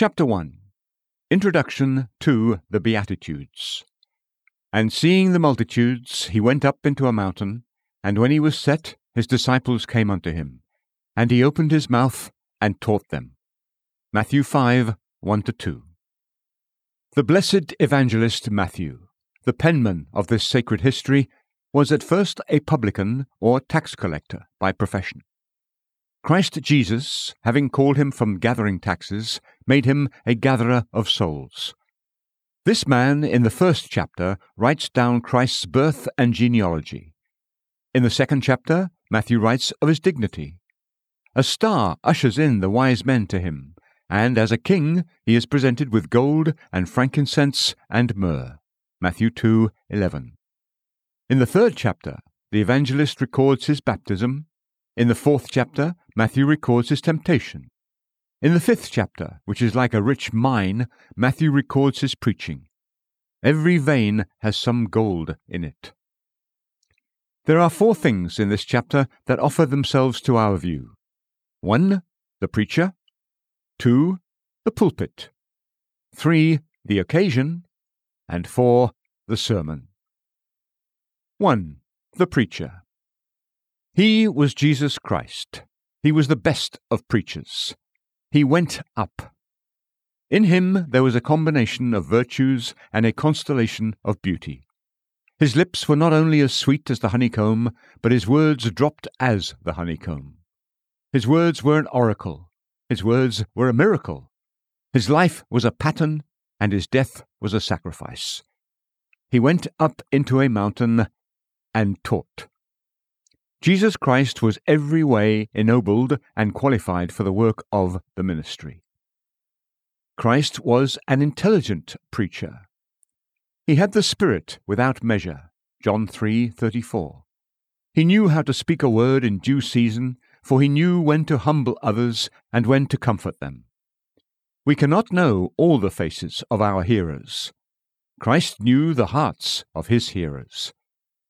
Chapter 1 Introduction to the Beatitudes. And seeing the multitudes, he went up into a mountain, and when he was set, his disciples came unto him. And he opened his mouth and taught them. Matthew 5 1 2. The blessed evangelist Matthew, the penman of this sacred history, was at first a publican or tax collector by profession. Christ Jesus, having called him from gathering taxes, made him a gatherer of souls. This man, in the first chapter, writes down Christ's birth and genealogy. In the second chapter, Matthew writes of his dignity. A star ushers in the wise men to him, and as a king he is presented with gold and frankincense and myrrh. Matthew 2:11. In the third chapter, the evangelist records his baptism. In the fourth chapter, Matthew records his temptation. In the fifth chapter, which is like a rich mine, Matthew records his preaching. Every vein has some gold in it. There are four things in this chapter that offer themselves to our view 1. The preacher. 2. The pulpit. 3. The occasion. And 4. The sermon. 1. The preacher. He was Jesus Christ. He was the best of preachers. He went up. In him there was a combination of virtues and a constellation of beauty. His lips were not only as sweet as the honeycomb, but his words dropped as the honeycomb. His words were an oracle. His words were a miracle. His life was a pattern, and his death was a sacrifice. He went up into a mountain and taught. Jesus Christ was every way ennobled and qualified for the work of the ministry. Christ was an intelligent preacher. He had the Spirit without measure. John 3:34. He knew how to speak a word in due season, for he knew when to humble others and when to comfort them. We cannot know all the faces of our hearers. Christ knew the hearts of his hearers.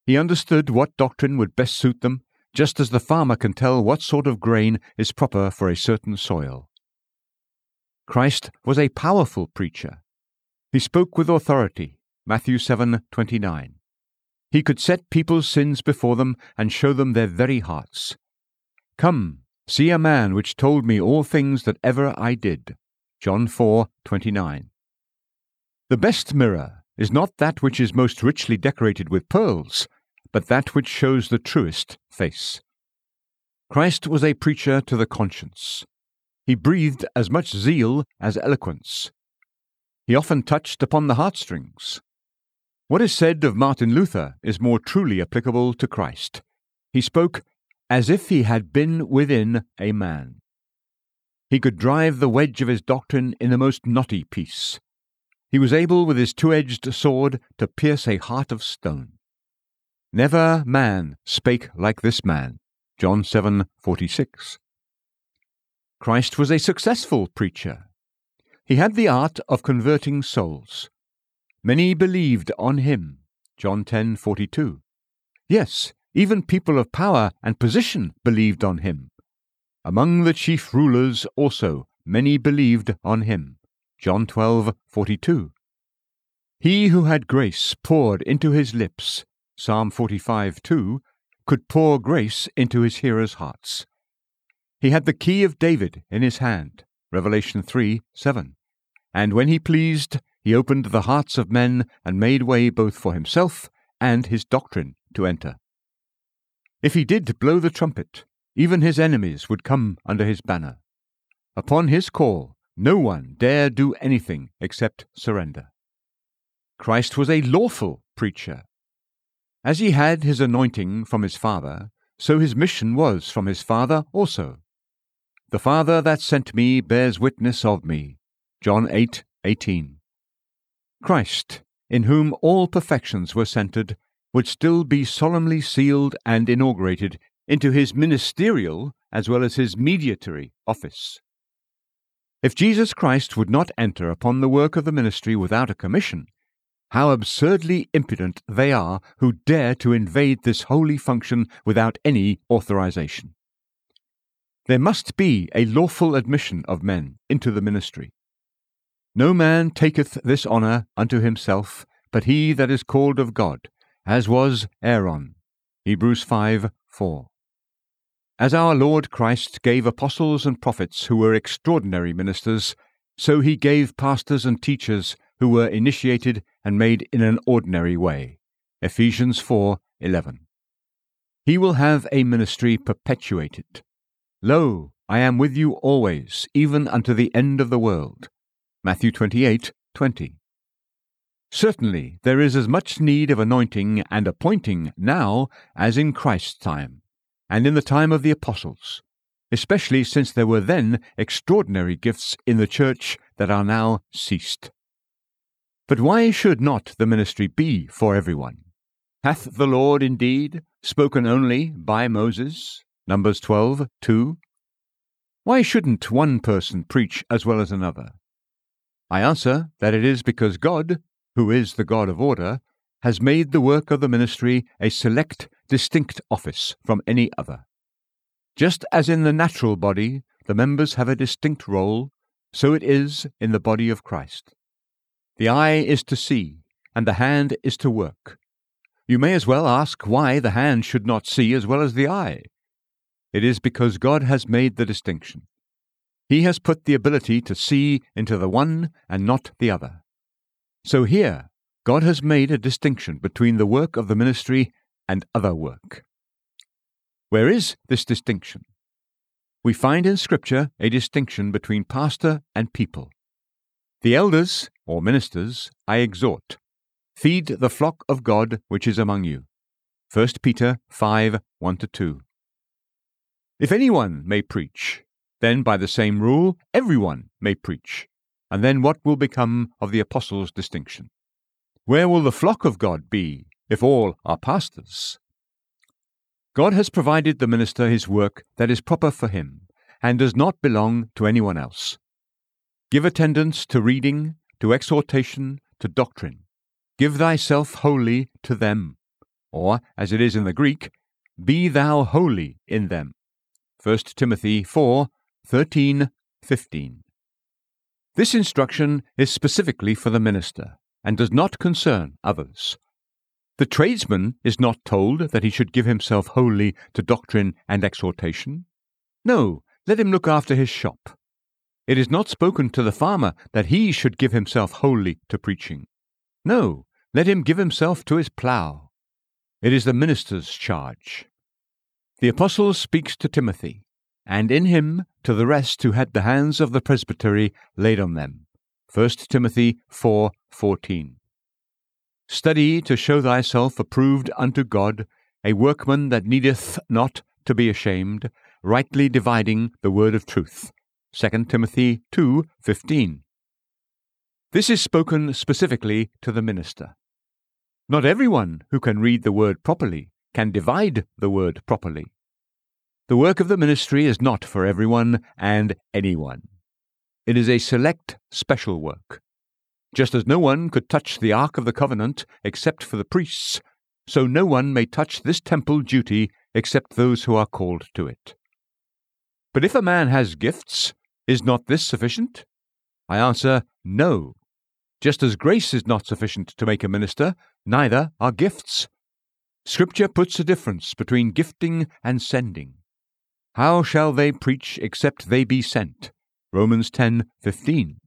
He understood what doctrine would best suit them, just as the farmer can tell what sort of grain is proper for a certain soil. Christ was a powerful preacher. He spoke with authority. Matthew 7:29. He could set people's sins before them and show them their very hearts. Come, see a man which told me all things that ever I did. John 4:29. The best mirror is not that which is most richly decorated with pearls, but that which shows the truest face. Christ was a preacher to the conscience. He breathed as much zeal as eloquence. He often touched upon the heartstrings. What is said of Martin Luther is more truly applicable to Christ. He spoke as if he had been within a man. He could drive the wedge of his doctrine in the most knotty piece. He was able with his two edged sword to pierce a heart of stone. Never man spake like this man. John 7:46. Christ was a successful preacher. He had the art of converting souls. Many believed on him. John 10:42. Yes, even people of power and position believed on him. Among the chief rulers also many believed on him. John 12:42. He who had grace poured into his lips Psalm 45 2, could pour grace into his hearers' hearts. He had the key of David in his hand, Revelation 3 7. And when he pleased, he opened the hearts of men and made way both for himself and his doctrine to enter. If he did blow the trumpet, even his enemies would come under his banner. Upon his call, no one dare do anything except surrender. Christ was a lawful preacher. As he had his anointing from his Father, so his mission was from his Father also. The Father that sent me bears witness of me. John 8:18. 8, Christ, in whom all perfections were centered, would still be solemnly sealed and inaugurated into his ministerial as well as his mediatory office. If Jesus Christ would not enter upon the work of the ministry without a commission, how absurdly impudent they are who dare to invade this holy function without any authorization. There must be a lawful admission of men into the ministry. No man taketh this honour unto himself, but he that is called of God, as was Aaron. Hebrews 5 4. As our Lord Christ gave apostles and prophets who were extraordinary ministers, so he gave pastors and teachers who were initiated and made in an ordinary way. Ephesians 4:11. He will have a ministry perpetuated. Lo, I am with you always, even unto the end of the world. Matthew 28:20. Certainly, there is as much need of anointing and appointing now as in Christ's time and in the time of the apostles, especially since there were then extraordinary gifts in the church that are now ceased. But why should not the ministry be for everyone? Hath the Lord indeed spoken only by Moses? Numbers 12, 2. Why shouldn't one person preach as well as another? I answer that it is because God, who is the God of order, has made the work of the ministry a select, distinct office from any other. Just as in the natural body the members have a distinct role, so it is in the body of Christ. The eye is to see, and the hand is to work. You may as well ask why the hand should not see as well as the eye. It is because God has made the distinction. He has put the ability to see into the one and not the other. So here, God has made a distinction between the work of the ministry and other work. Where is this distinction? We find in Scripture a distinction between pastor and people. The elders, or ministers, I exhort, feed the flock of God which is among you. 1 Peter 5 1 2. If anyone may preach, then by the same rule everyone may preach. And then what will become of the apostles' distinction? Where will the flock of God be if all are pastors? God has provided the minister his work that is proper for him and does not belong to anyone else. Give attendance to reading, to exhortation, to doctrine. Give thyself wholly to them. Or, as it is in the Greek, be thou holy in them. 1 Timothy 4 13 15. This instruction is specifically for the minister and does not concern others. The tradesman is not told that he should give himself wholly to doctrine and exhortation. No, let him look after his shop. It is not spoken to the farmer that he should give himself wholly to preaching. No, let him give himself to his plough. It is the minister's charge. The apostle speaks to Timothy, and in him to the rest who had the hands of the presbytery laid on them. 1 Timothy 4:14. Study to show thyself approved unto God, a workman that needeth not to be ashamed, rightly dividing the word of truth. 2 Timothy 2:15. This is spoken specifically to the minister. Not everyone who can read the word properly can divide the word properly. The work of the ministry is not for everyone and anyone. It is a select, special work. Just as no one could touch the Ark of the Covenant except for the priests, so no one may touch this temple duty except those who are called to it. But if a man has gifts, is not this sufficient? I answer, no. Just as grace is not sufficient to make a minister, neither are gifts. Scripture puts a difference between gifting and sending. How shall they preach except they be sent? Romans 10:15.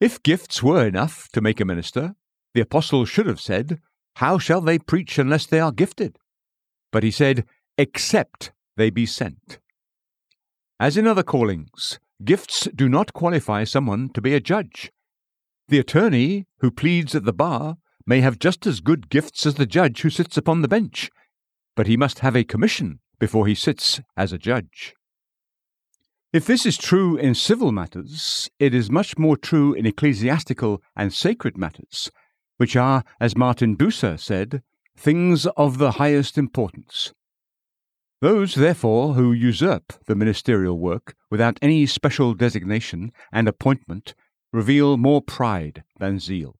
If gifts were enough to make a minister, the apostle should have said, How shall they preach unless they are gifted? But he said, Except they be sent. As in other callings, gifts do not qualify someone to be a judge. The attorney who pleads at the bar may have just as good gifts as the judge who sits upon the bench, but he must have a commission before he sits as a judge. If this is true in civil matters, it is much more true in ecclesiastical and sacred matters, which are, as Martin Bucer said, things of the highest importance. Those, therefore, who usurp the ministerial work without any special designation and appointment reveal more pride than zeal.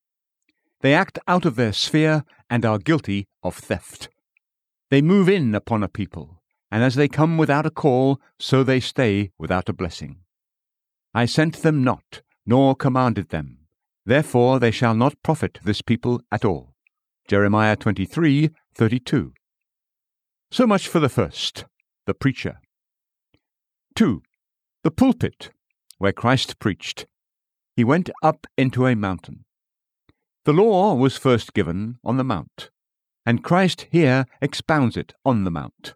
They act out of their sphere and are guilty of theft. They move in upon a people and as they come without a call, so they stay without a blessing. I sent them not, nor commanded them. Therefore they shall not profit this people at all. Jeremiah 23 32. So much for the first, the preacher. 2. The pulpit, where Christ preached. He went up into a mountain. The law was first given on the mount, and Christ here expounds it on the mount.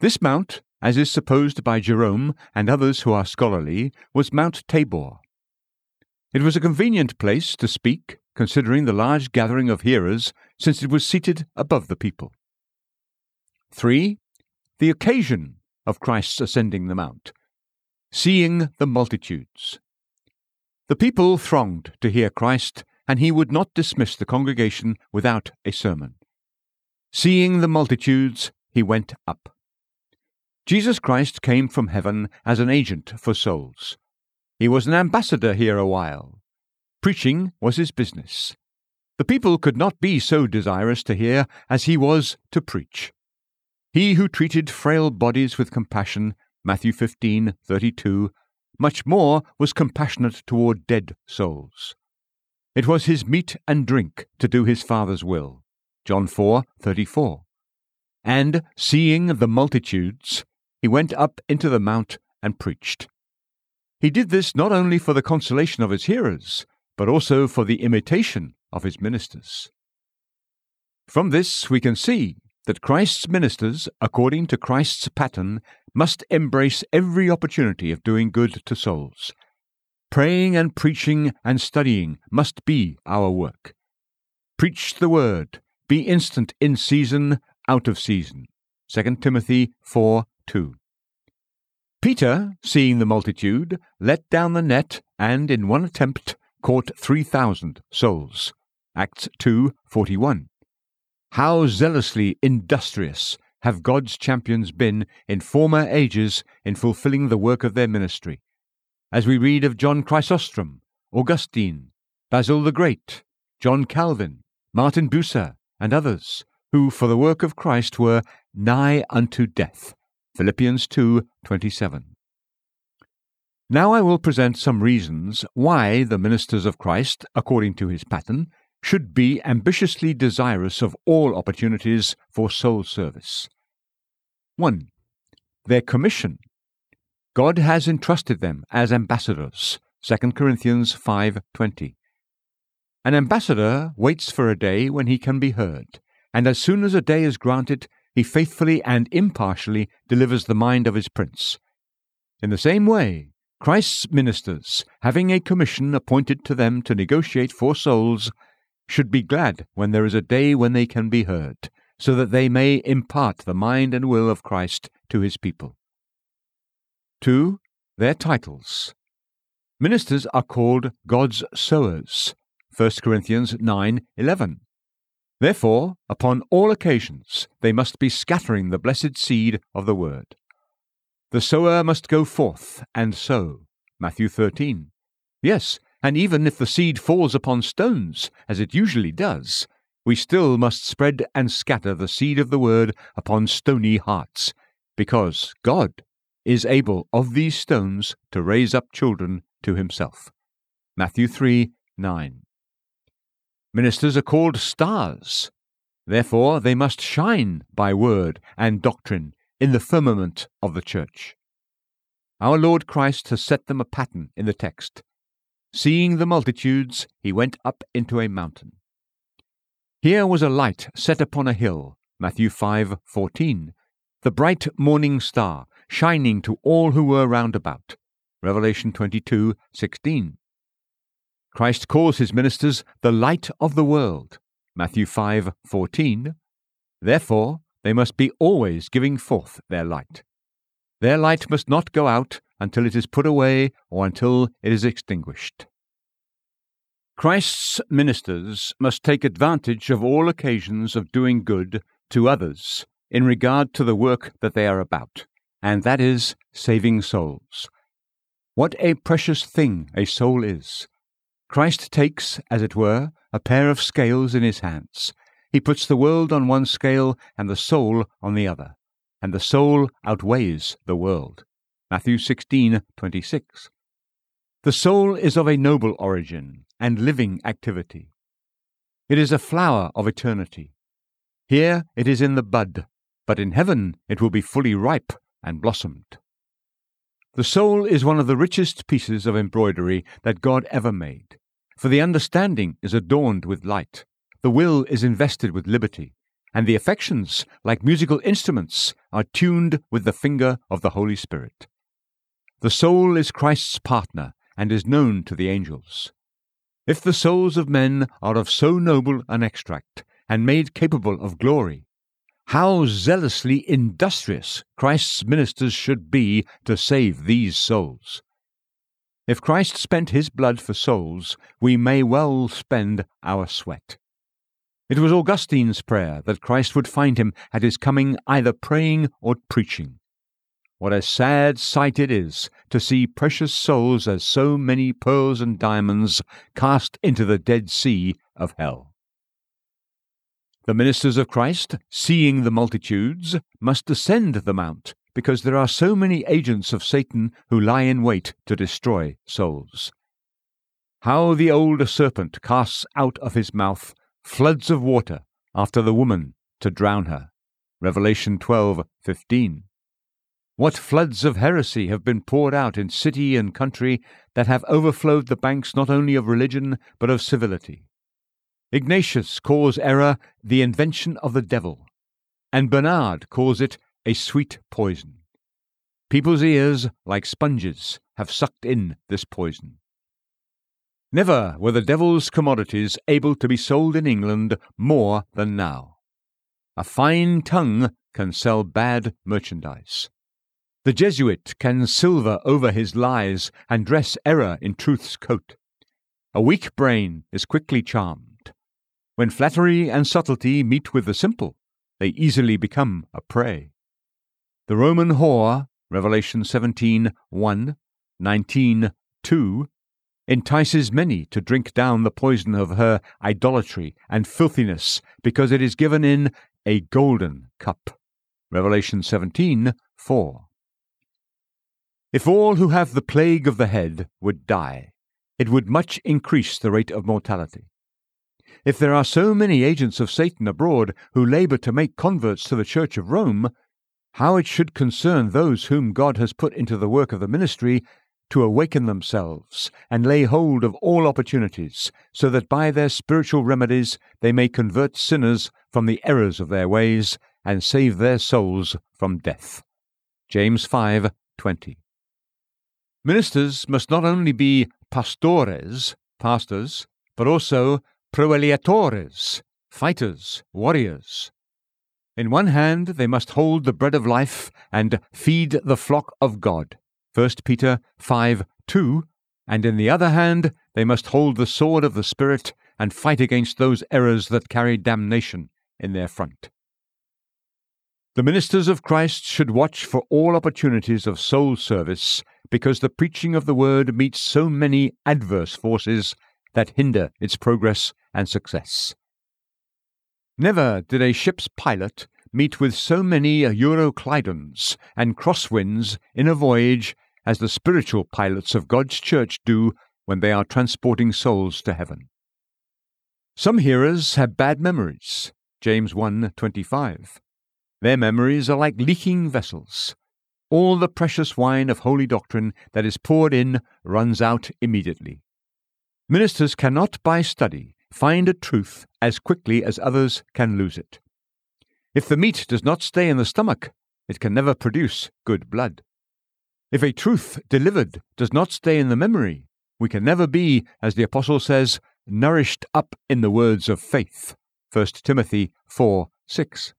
This mount, as is supposed by Jerome and others who are scholarly, was Mount Tabor. It was a convenient place to speak, considering the large gathering of hearers, since it was seated above the people. 3. The occasion of Christ's ascending the mount. Seeing the multitudes. The people thronged to hear Christ and he would not dismiss the congregation without a sermon. Seeing the multitudes, he went up. Jesus Christ came from heaven as an agent for souls. He was an ambassador here a while. Preaching was his business. The people could not be so desirous to hear as he was to preach. He who treated frail bodies with compassion, Matthew 15:32, much more was compassionate toward dead souls. It was his meat and drink to do his Father's will. John 4:34. And seeing the multitudes, he went up into the mount and preached. He did this not only for the consolation of his hearers, but also for the imitation of his ministers. From this we can see that Christ's ministers, according to Christ's pattern, must embrace every opportunity of doing good to souls, Praying and preaching and studying must be our work. Preach the word. Be instant in season, out of season. 2 Timothy 4 2. Peter, seeing the multitude, let down the net and in one attempt caught 3,000 souls. Acts 2:41. How zealously industrious have God's champions been in former ages in fulfilling the work of their ministry as we read of John Chrysostom, Augustine, Basil the Great, John Calvin, Martin Bucer, and others, who for the work of Christ were nigh unto death. Philippians 2:27. Now I will present some reasons why the ministers of Christ, according to his pattern, should be ambitiously desirous of all opportunities for soul service. 1. Their commission God has entrusted them as ambassadors. 2 Corinthians 5:20. An ambassador waits for a day when he can be heard, and as soon as a day is granted, he faithfully and impartially delivers the mind of his prince. In the same way, Christ's ministers, having a commission appointed to them to negotiate for souls, should be glad when there is a day when they can be heard, so that they may impart the mind and will of Christ to his people. 2. Their titles. Ministers are called God's sowers. 1 Corinthians 9:11. Therefore, upon all occasions, they must be scattering the blessed seed of the word. The sower must go forth and sow. Matthew 13. Yes, and even if the seed falls upon stones, as it usually does, we still must spread and scatter the seed of the word upon stony hearts, because God is able of these stones to raise up children to himself. Matthew 3 9. Ministers are called stars. Therefore, they must shine by word and doctrine in the firmament of the church. Our Lord Christ has set them a pattern in the text. Seeing the multitudes, he went up into a mountain. Here was a light set upon a hill, Matthew 5:14, the bright morning star shining to all who were round about. Revelation 22:16. Christ calls his ministers the light of the world. Matthew 5:14. Therefore, they must be always giving forth their light. Their light must not go out until it is put away or until it is extinguished. Christ's ministers must take advantage of all occasions of doing good to others in regard to the work that they are about and that is saving souls. What a precious thing a soul is! Christ takes, as it were, a pair of scales in his hands. He puts the world on one scale and the soul on the other, and the soul outweighs the world. Matthew 16:26. The The soul is of a noble origin and living activity. It is a flower of eternity. Here it is in the bud, but in heaven it will be fully ripe and blossomed. The soul is one of the richest pieces of embroidery that God ever made, for the understanding is adorned with light, the will is invested with liberty, and the affections, like musical instruments, are tuned with the finger of the Holy Spirit. The soul is Christ's partner and is known to the angels. If the souls of men are of so noble an extract, and made capable of glory, how zealously industrious Christ's ministers should be to save these souls. If Christ spent his blood for souls, we may well spend our sweat. It was Augustine's prayer that Christ would find him at his coming either praying or preaching. What a sad sight it is to see precious souls as so many pearls and diamonds cast into the Dead Sea of hell. The ministers of Christ, seeing the multitudes, must ascend the mount, because there are so many agents of Satan who lie in wait to destroy souls. How the old serpent casts out of his mouth floods of water after the woman to drown her. Revelation 12:15. What floods of heresy have been poured out in city and country that have overflowed the banks not only of religion but of civility. Ignatius calls error the invention of the devil, and Bernard calls it a sweet poison. People's ears, like sponges, have sucked in this poison. Never were the devil's commodities able to be sold in England more than now. A fine tongue can sell bad merchandise. The Jesuit can silver over his lies and dress error in truth's coat. A weak brain is quickly charmed. When flattery and subtlety meet with the simple, they easily become a prey. The Roman whore, Revelation 17 1, 19 2, entices many to drink down the poison of her idolatry and filthiness, because it is given in a golden cup. Revelation 17 4. If all who have the plague of the head would die, it would much increase the rate of mortality. If there are so many agents of Satan abroad who labor to make converts to the Church of Rome, how it should concern those whom God has put into the work of the ministry to awaken themselves and lay hold of all opportunities, so that by their spiritual remedies they may convert sinners from the errors of their ways and save their souls from death. James 5:20. Ministers must not only be pastores, pastors, but also proeliatores, fighters, warriors. In one hand they must hold the bread of life and feed the flock of God. 1 Peter 5 2, and in the other hand they must hold the sword of the Spirit and fight against those errors that carry damnation in their front. The ministers of Christ should watch for all opportunities of soul service because the preaching of the word meets so many adverse forces that hinder its progress and success. Never did a ship's pilot meet with so many Euroclydons and crosswinds in a voyage as the spiritual pilots of God's church do when they are transporting souls to heaven. Some hearers have bad memories, James 1:25. Their memories are like leaking vessels. All the precious wine of holy doctrine that is poured in runs out immediately. Ministers cannot by study find a truth as quickly as others can lose it. If the meat does not stay in the stomach, it can never produce good blood. If a truth delivered does not stay in the memory, we can never be, as the Apostle says, nourished up in the words of faith. 1 Timothy 4 6.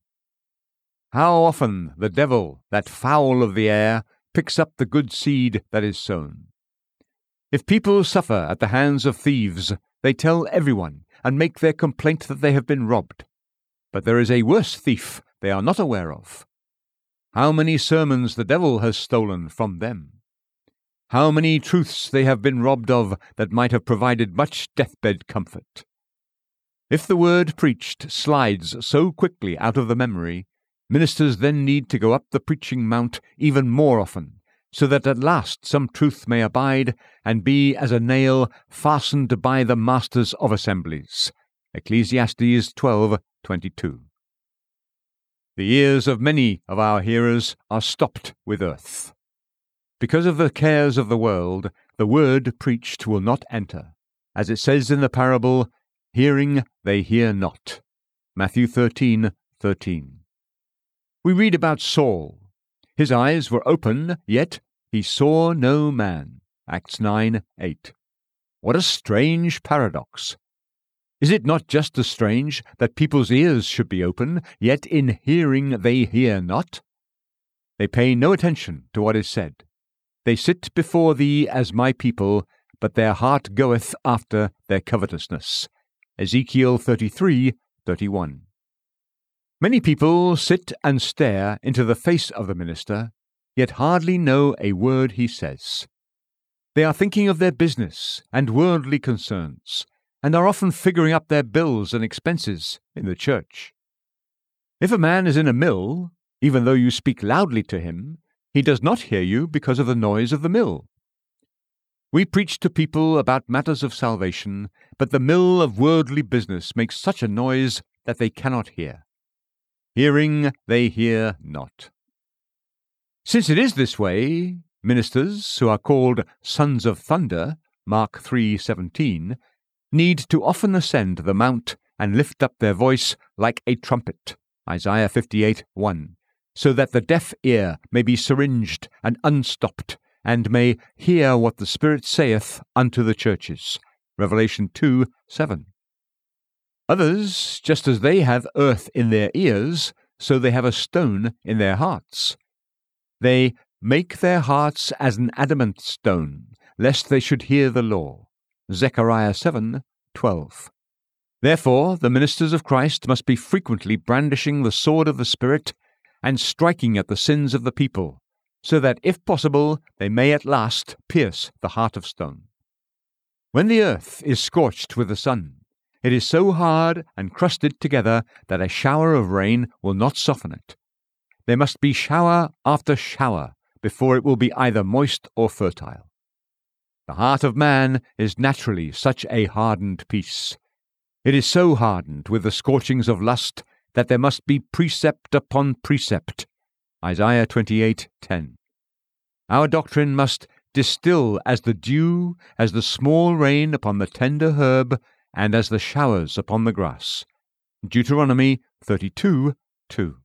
How often the devil, that fowl of the air, picks up the good seed that is sown. If people suffer at the hands of thieves, they tell everyone and make their complaint that they have been robbed. But there is a worse thief they are not aware of how many sermons the devil has stolen from them. How many truths they have been robbed of that might have provided much deathbed comfort. If the word preached slides so quickly out of the memory, ministers then need to go up the preaching mount even more often, so that at last some truth may abide and be as a nail fastened by the masters of assemblies. Ecclesiastes 12:22. The ears of many of our hearers are stopped with earth. Because of the cares of the world, the word preached will not enter. As it says in the parable, hearing they hear not. Matthew 13:13. We read about Saul. His eyes were open, yet he saw no man. Acts 9 8. What a strange paradox. Is it not just as strange that people's ears should be open, yet in hearing they hear not? They pay no attention to what is said. They sit before thee as my people, but their heart goeth after their covetousness. Ezekiel 33:31. Many people sit and stare into the face of the minister, yet hardly know a word he says. They are thinking of their business and worldly concerns, and are often figuring up their bills and expenses in the church. If a man is in a mill, even though you speak loudly to him, he does not hear you because of the noise of the mill. We preach to people about matters of salvation, but the mill of worldly business makes such a noise that they cannot hear. Hearing they hear not. Since it is this way, ministers who are called sons of thunder, Mark 3:17, need to often ascend the mount and lift up their voice like a trumpet. Isaiah 58:1, so that the deaf ear may be syringed and unstopped, and may hear what the Spirit saith unto the churches. Revelation 2:7. Others, just as they have earth in their ears, so they have a stone in their hearts. They make their hearts as an adamant stone, lest they should hear the law. Zechariah 7:12. Therefore, the ministers of Christ must be frequently brandishing the sword of the Spirit and striking at the sins of the people, so that, if possible, they may at last pierce the heart of stone. When the earth is scorched with the sun, it is so hard and crusted together that a shower of rain will not soften it. There must be shower after shower before it will be either moist or fertile. The heart of man is naturally such a hardened piece. It is so hardened with the scorchings of lust that there must be precept upon precept. Isaiah 28:10. Our doctrine must distill as the dew, as the small rain upon the tender herb, and as the showers upon the grass. Deuteronomy 32 2.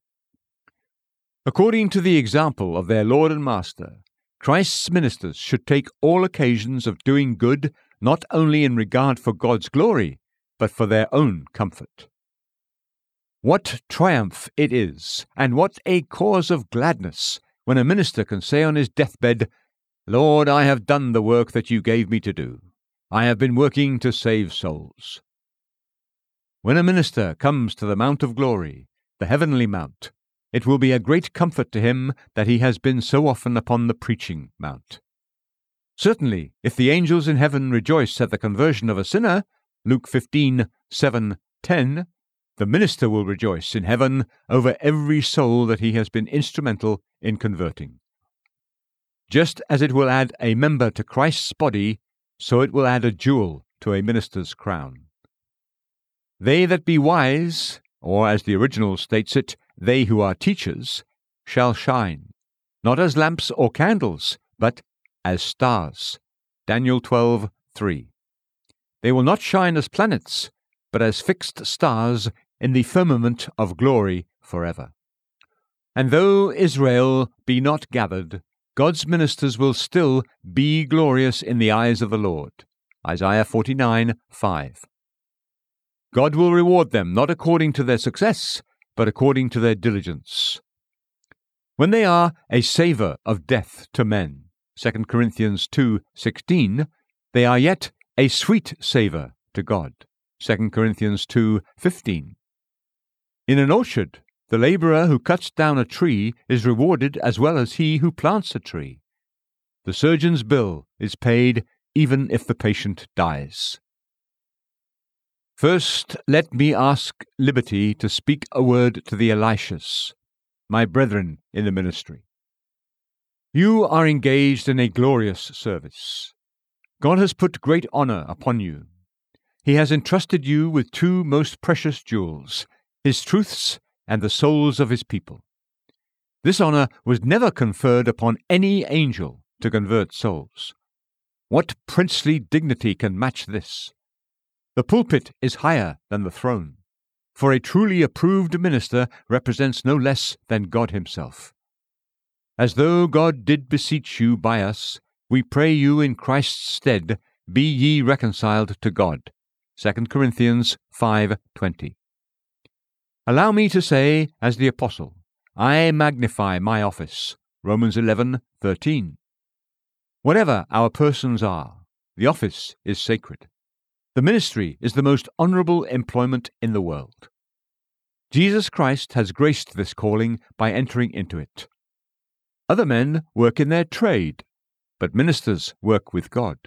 According to the example of their Lord and Master, Christ's ministers should take all occasions of doing good not only in regard for God's glory, but for their own comfort. What triumph it is, and what a cause of gladness, when a minister can say on his deathbed, Lord, I have done the work that you gave me to do. I have been working to save souls. When a minister comes to the Mount of Glory, the heavenly mount, it will be a great comfort to him that he has been so often upon the preaching mount. Certainly, if the angels in heaven rejoice at the conversion of a sinner, Luke 15, 7, 10, the minister will rejoice in heaven over every soul that he has been instrumental in converting. Just as it will add a member to Christ's body, so it will add a jewel to a minister's crown. They that be wise, or as the original states it, they who are teachers, shall shine, not as lamps or candles, but as stars. Daniel 12, 3. They will not shine as planets, but as fixed stars in the firmament of glory forever. And though Israel be not gathered, God's ministers will still be glorious in the eyes of the Lord. Isaiah 49, 5. God will reward them not according to their success, but according to their diligence. When they are a savour of death to men, 2 Corinthians 2:16, they are yet a sweet savour to God, 2 Corinthians 2:15. In an orchard, the labourer who cuts down a tree is rewarded as well as he who plants a tree. The surgeon's bill is paid even if the patient dies. First, let me ask liberty to speak a word to the Elishas, my brethren in the ministry. You are engaged in a glorious service. God has put great honor upon you. He has entrusted you with two most precious jewels His truths and the souls of His people. This honor was never conferred upon any angel to convert souls. What princely dignity can match this? The pulpit is higher than the throne, for a truly approved minister represents no less than God Himself. As though God did beseech you by us, we pray you in Christ's stead, be ye reconciled to God. 2 Corinthians 5:20. Allow me to say, as the apostle, I magnify my office. Romans 11:13. Whatever our persons are, the office is sacred. The ministry is the most honourable employment in the world. Jesus Christ has graced this calling by entering into it. Other men work in their trade, but ministers work with God.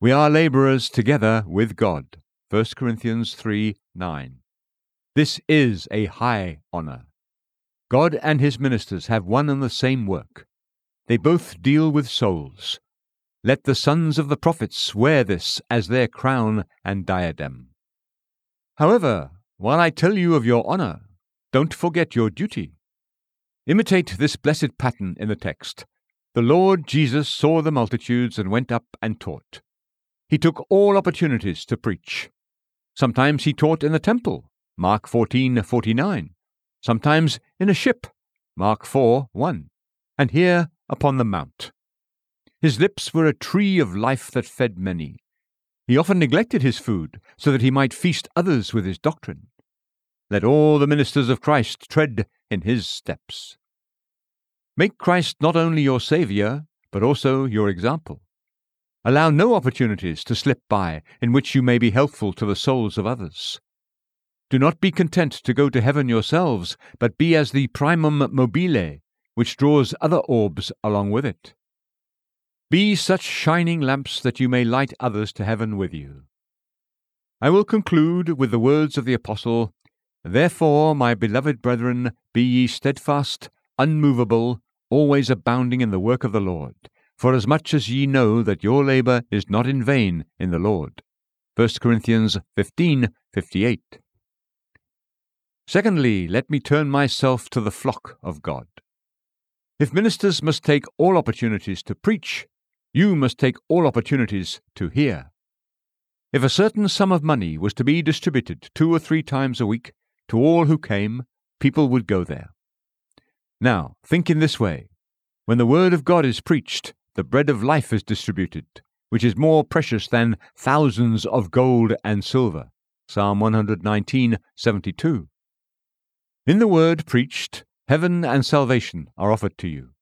We are labourers together with God. 1 Corinthians 3 9. This is a high honour. God and his ministers have one and the same work. They both deal with souls. Let the sons of the prophets wear this as their crown and diadem. However, while I tell you of your honour, don't forget your duty. Imitate this blessed pattern in the text. The Lord Jesus saw the multitudes and went up and taught. He took all opportunities to preach. Sometimes he taught in the temple, Mark 14:49. Sometimes in a ship, Mark 4:1. And here upon the mount. His lips were a tree of life that fed many. He often neglected his food so that he might feast others with his doctrine. Let all the ministers of Christ tread in his steps. Make Christ not only your Saviour, but also your example. Allow no opportunities to slip by in which you may be helpful to the souls of others. Do not be content to go to heaven yourselves, but be as the primum mobile, which draws other orbs along with it. Be such shining lamps that you may light others to heaven with you. I will conclude with the words of the Apostle Therefore, my beloved brethren, be ye steadfast, unmovable, always abounding in the work of the Lord, forasmuch as ye know that your labour is not in vain in the Lord. 1 Corinthians 15:58. Secondly, let me turn myself to the flock of God. If ministers must take all opportunities to preach, you must take all opportunities to hear. If a certain sum of money was to be distributed two or three times a week, to all who came, people would go there. Now, think in this way when the Word of God is preached, the bread of life is distributed, which is more precious than thousands of gold and silver. Psalm 119:72. In the word preached, heaven and salvation are offered to you.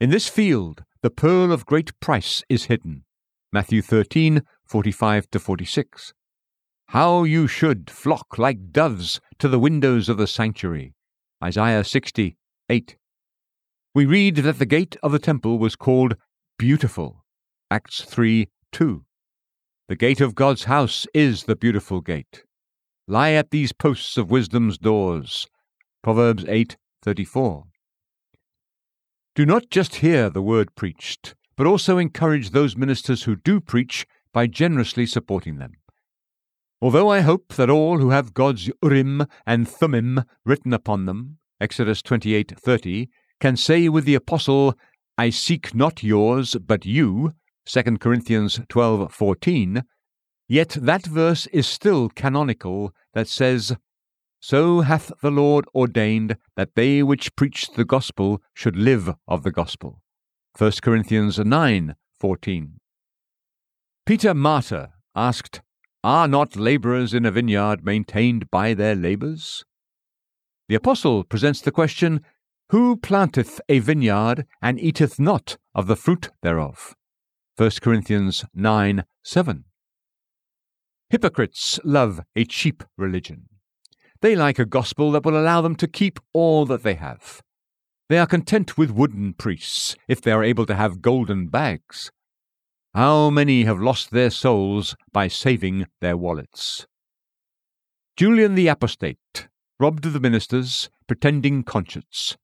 In this field, the pearl of great price is hidden. Matthew 13:45 46. How you should flock like doves to the windows of the sanctuary. Isaiah 60, 8. We read that the gate of the temple was called Beautiful. Acts 3, 2. The gate of God's house is the beautiful gate. Lie at these posts of wisdom's doors. Proverbs 8:34. Do not just hear the word preached, but also encourage those ministers who do preach by generously supporting them. Although I hope that all who have God's Urim and Thummim written upon them, Exodus 28:30, can say with the apostle, I seek not yours, but you, 2 Corinthians 12:14, yet that verse is still canonical that says, So hath the Lord ordained that they which preach the gospel should live of the gospel. 1 Corinthians 9:14. Peter Martyr asked, are not labourers in a vineyard maintained by their labours? The Apostle presents the question Who planteth a vineyard and eateth not of the fruit thereof? 1 Corinthians 9 7. Hypocrites love a cheap religion. They like a gospel that will allow them to keep all that they have. They are content with wooden priests if they are able to have golden bags. How many have lost their souls by saving their wallets? Julian the Apostate robbed the ministers, pretending conscience.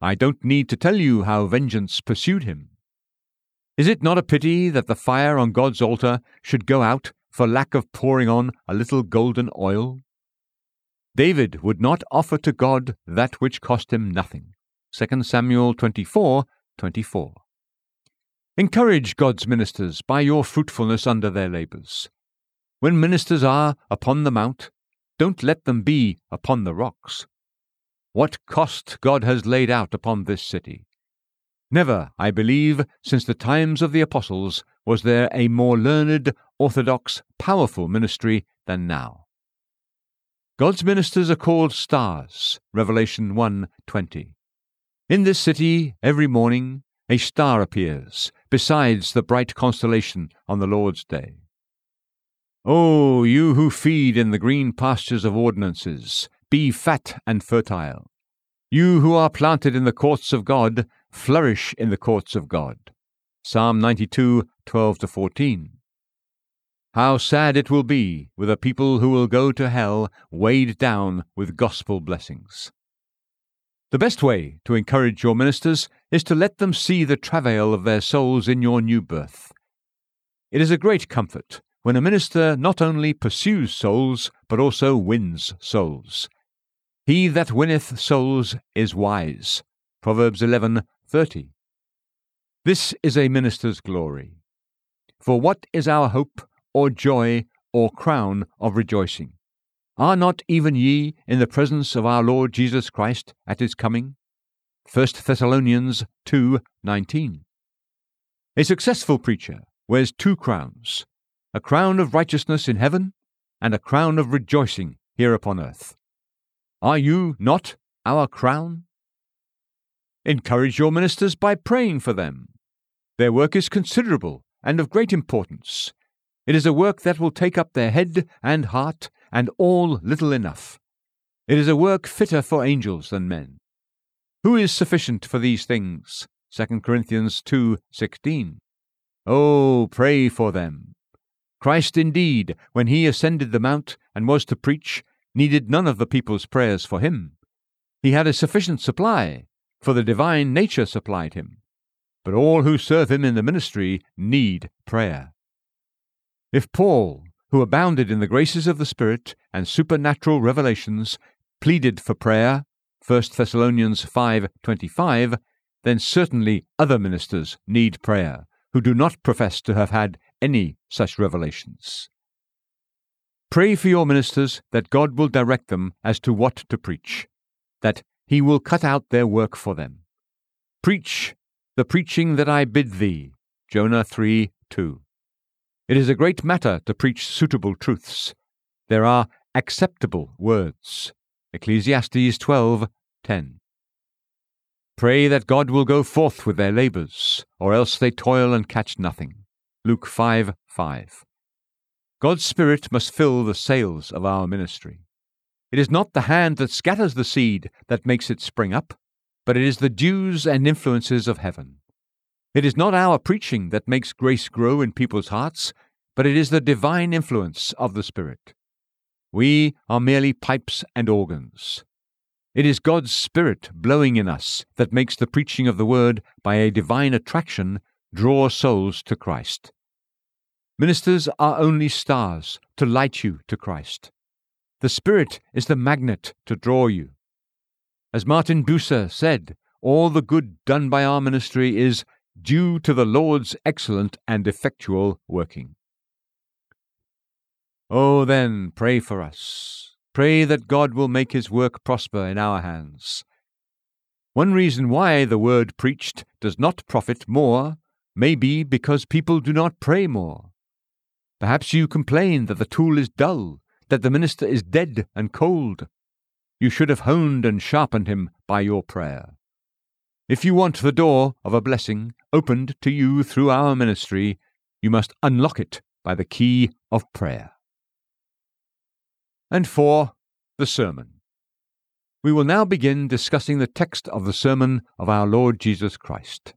I don't need to tell you how vengeance pursued him. Is it not a pity that the fire on God's altar should go out for lack of pouring on a little golden oil? David would not offer to God that which cost him nothing. 2 Samuel 24 24. Encourage God's ministers by your fruitfulness under their labours. When ministers are upon the mount, don't let them be upon the rocks. What cost God has laid out upon this city! Never, I believe, since the times of the apostles, was there a more learned, orthodox, powerful ministry than now. God's ministers are called stars, Revelation 1:20. In this city, every morning, a star appears, besides the bright constellation on the Lord's day. O you who feed in the green pastures of ordinances, be fat and fertile. You who are planted in the courts of God, flourish in the courts of God. Psalm 92, 12 14. How sad it will be with a people who will go to hell weighed down with gospel blessings. The best way to encourage your ministers is to let them see the travail of their souls in your new birth. It is a great comfort when a minister not only pursues souls, but also wins souls. He that winneth souls is wise. Proverbs 11:30. This is a minister's glory. For what is our hope, or joy, or crown of rejoicing? Are not even ye in the presence of our Lord Jesus Christ at his coming? 1 Thessalonians 2:19. A successful preacher wears two crowns, a crown of righteousness in heaven and a crown of rejoicing here upon earth. Are you not our crown? Encourage your ministers by praying for them. Their work is considerable and of great importance. It is a work that will take up their head and heart and all little enough. It is a work fitter for angels than men. Who is sufficient for these things? 2 Corinthians 2:16. Oh, pray for them. Christ indeed, when he ascended the mount and was to preach, needed none of the people's prayers for him. He had a sufficient supply, for the divine nature supplied him. But all who serve him in the ministry need prayer. If Paul, who abounded in the graces of the Spirit and supernatural revelations, pleaded for prayer, 1 Thessalonians 5:25, then certainly other ministers need prayer who do not profess to have had any such revelations. Pray for your ministers that God will direct them as to what to preach, that he will cut out their work for them. Preach the preaching that I bid thee. Jonah 3 2. It is a great matter to preach suitable truths. There are acceptable words. Ecclesiastes 12:10. Pray that God will go forth with their labors, or else they toil and catch nothing. Luke 5:5. God's Spirit must fill the sails of our ministry. It is not the hand that scatters the seed that makes it spring up, but it is the dews and influences of heaven. It is not our preaching that makes grace grow in people's hearts, but it is the divine influence of the Spirit. We are merely pipes and organs. It is God's Spirit blowing in us that makes the preaching of the Word by a divine attraction draw souls to Christ. Ministers are only stars to light you to Christ. The Spirit is the magnet to draw you. As Martin Bucer said, all the good done by our ministry is due to the Lord's excellent and effectual working. Oh, then, pray for us. Pray that God will make his work prosper in our hands. One reason why the word preached does not profit more may be because people do not pray more. Perhaps you complain that the tool is dull, that the minister is dead and cold. You should have honed and sharpened him by your prayer. If you want the door of a blessing opened to you through our ministry, you must unlock it by the key of prayer. And four, the sermon. We will now begin discussing the text of the sermon of our Lord Jesus Christ.